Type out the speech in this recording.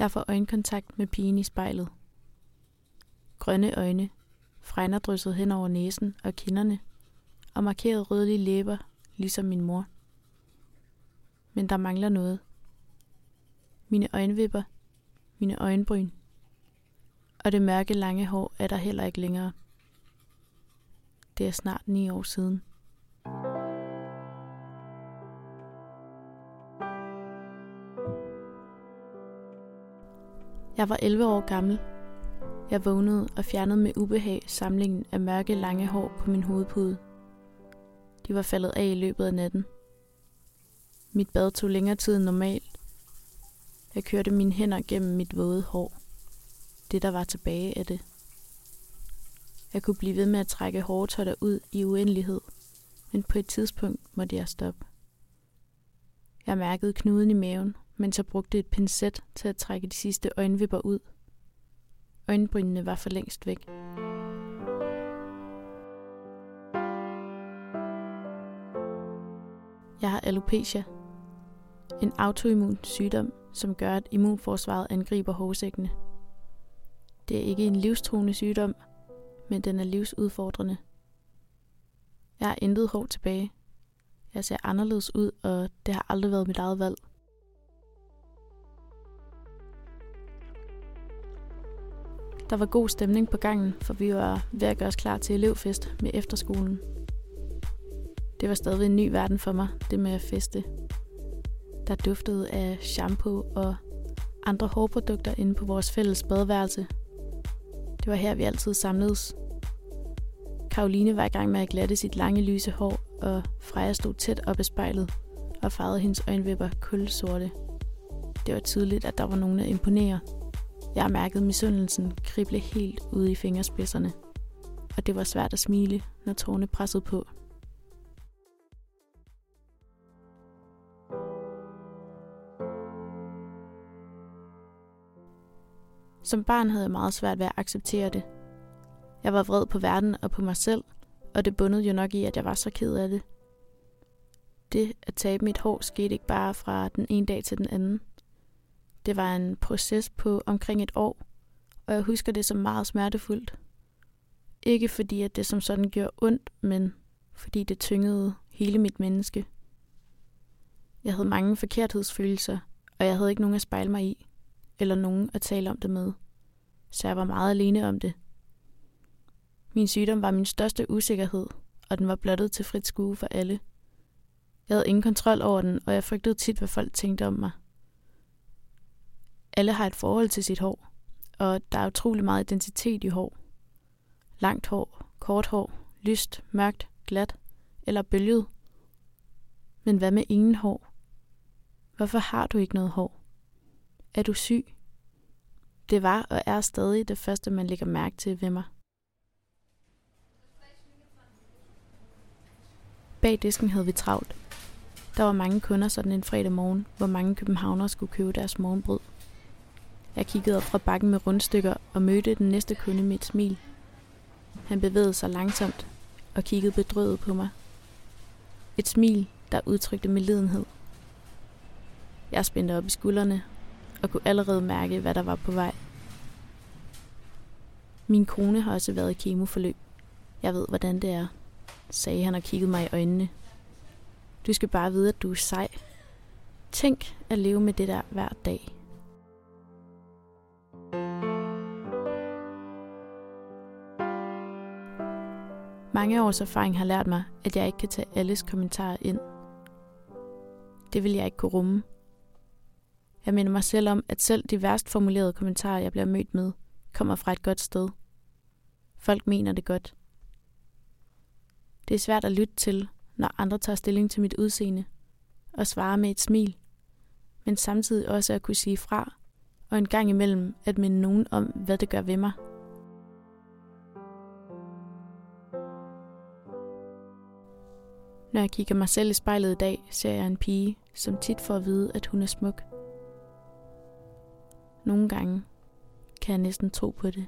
Jeg får øjenkontakt med pigen i spejlet. Grønne øjne, fregner drysset hen over næsen og kinderne, og markeret rødlige læber, ligesom min mor. Men der mangler noget. Mine øjenvipper, mine øjenbryn, og det mørke lange hår er der heller ikke længere. Det er snart ni år siden. Jeg var 11 år gammel. Jeg vågnede og fjernede med ubehag samlingen af mørke lange hår på min hovedpude. De var faldet af i løbet af natten. Mit bad tog længere tid end normalt. Jeg kørte mine hænder gennem mit våde hår. Det, der var tilbage af det. Jeg kunne blive ved med at trække hårtotter ud i uendelighed, men på et tidspunkt måtte jeg stoppe. Jeg mærkede knuden i maven, mens jeg brugte et pincet til at trække de sidste øjenvipper ud. Øjenbrynene var for længst væk. Jeg har alopecia. En autoimmun sygdom, som gør, at immunforsvaret angriber hårsækkene. Det er ikke en livstruende sygdom, men den er livsudfordrende. Jeg har intet hår tilbage. Jeg ser anderledes ud, og det har aldrig været mit eget valg. Der var god stemning på gangen, for vi var ved at gøre os klar til elevfest med efterskolen. Det var stadig en ny verden for mig, det med at feste. Der duftede af shampoo og andre hårprodukter inde på vores fælles badeværelse. Det var her, vi altid samledes. Karoline var i gang med at glatte sit lange lyse hår, og Freja stod tæt op ad spejlet og farvede hendes øjenvipper kulsorte. Det var tydeligt, at der var nogen at imponere. Jeg har mærket misundelsen krible helt ude i fingerspidserne, og det var svært at smile, når tårne pressede på. Som barn havde jeg meget svært ved at acceptere det. Jeg var vred på verden og på mig selv, og det bundede jo nok i, at jeg var så ked af det. Det at tabe mit hår skete ikke bare fra den ene dag til den anden. Det var en proces på omkring et år, og jeg husker det som meget smertefuldt. Ikke fordi, at det som sådan gjorde ondt, men fordi det tyngede hele mit menneske. Jeg havde mange forkerthedsfølelser, og jeg havde ikke nogen at spejle mig i, eller nogen at tale om det med. Så jeg var meget alene om det. Min sygdom var min største usikkerhed, og den var blottet til frit skue for alle. Jeg havde ingen kontrol over den, og jeg frygtede tit, hvad folk tænkte om mig. Alle har et forhold til sit hår, og der er utrolig meget identitet i hår. Langt hår, kort hår, lyst, mørkt, glat eller bølget. Men hvad med ingen hår? Hvorfor har du ikke noget hår? Er du syg? Det var og er stadig det første, man lægger mærke til ved mig. Bag disken havde vi travlt. Der var mange kunder sådan en fredag morgen, hvor mange københavnere skulle købe deres morgenbrød. Jeg kiggede op fra bakken med rundstykker og mødte den næste kunde med et smil. Han bevægede sig langsomt og kiggede bedrøvet på mig. Et smil, der udtrykte medlidenhed. Jeg spændte op i skuldrene og kunne allerede mærke, hvad der var på vej. Min kone har også været i kemoforløb. Jeg ved, hvordan det er, sagde han og kiggede mig i øjnene. Du skal bare vide, at du er sej. Tænk at leve med det der hver dag. Mange års erfaring har lært mig, at jeg ikke kan tage alles kommentarer ind. Det vil jeg ikke kunne rumme. Jeg minder mig selv om, at selv de værst formulerede kommentarer, jeg bliver mødt med, kommer fra et godt sted. Folk mener det godt. Det er svært at lytte til, når andre tager stilling til mit udseende, og svare med et smil, men samtidig også at kunne sige fra, og en gang imellem at minde nogen om, hvad det gør ved mig. Når jeg kigger mig selv i spejlet i dag, ser jeg en pige, som tit får at vide, at hun er smuk. Nogle gange kan jeg næsten tro på det.